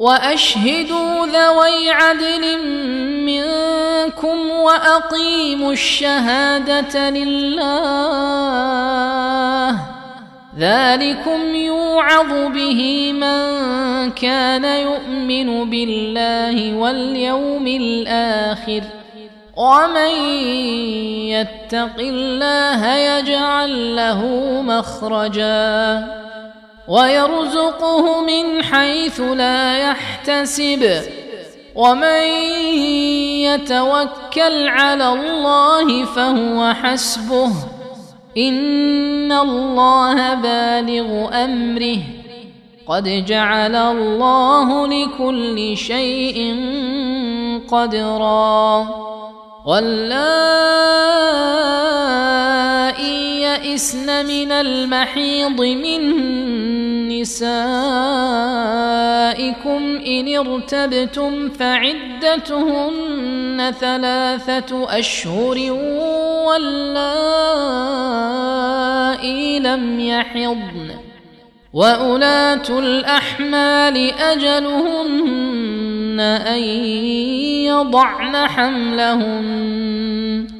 وأشهدوا ذوي عدل منكم وأقيموا الشهادة لله. ذلكم يوعظ به من كان يؤمن بالله واليوم الآخر. ومن يتق الله يجعل له مخرجا. ويرزقه من حيث لا يحتسب. ومن يتوكل على الله فهو حسبه. إن الله بالغ أمره. قد جعل الله لكل شيء قدرا. واللائي يئسن من المحيض من نسائكم إن ارتبتم فعدتهن ثلاثة أشهر واللائي لم يحضن وأولات الأحمال أجلهن أن يضعن حملهن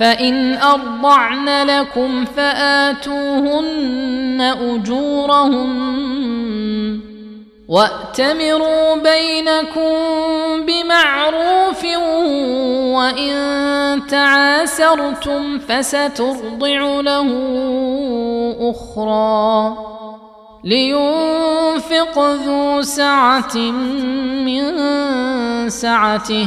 فإن أرضعن لكم فآتوهن أجورهن وأتمروا بينكم بمعروف وإن تعاسرتم فسترضع له أخرى لينفق ذو سعة من سعته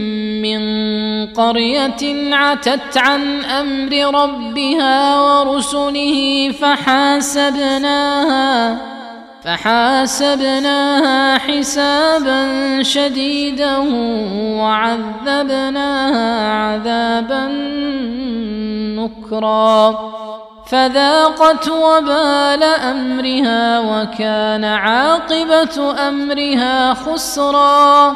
قرية عتت عن أمر ربها ورسله فحاسبناها فحاسبناها حسابا شديدا وعذبناها عذابا نكرا. فذاقت وبال أمرها وكان عاقبة أمرها خسرا.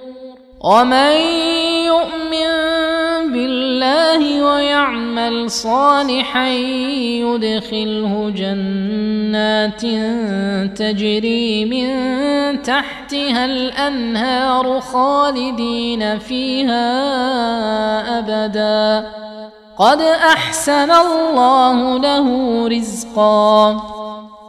ومن يؤمن بالله ويعمل صالحا يدخله جنات تجري من تحتها الانهار خالدين فيها ابدا قد احسن الله له رزقا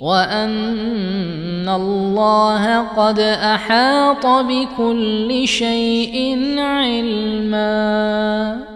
وان الله قد احاط بكل شيء علما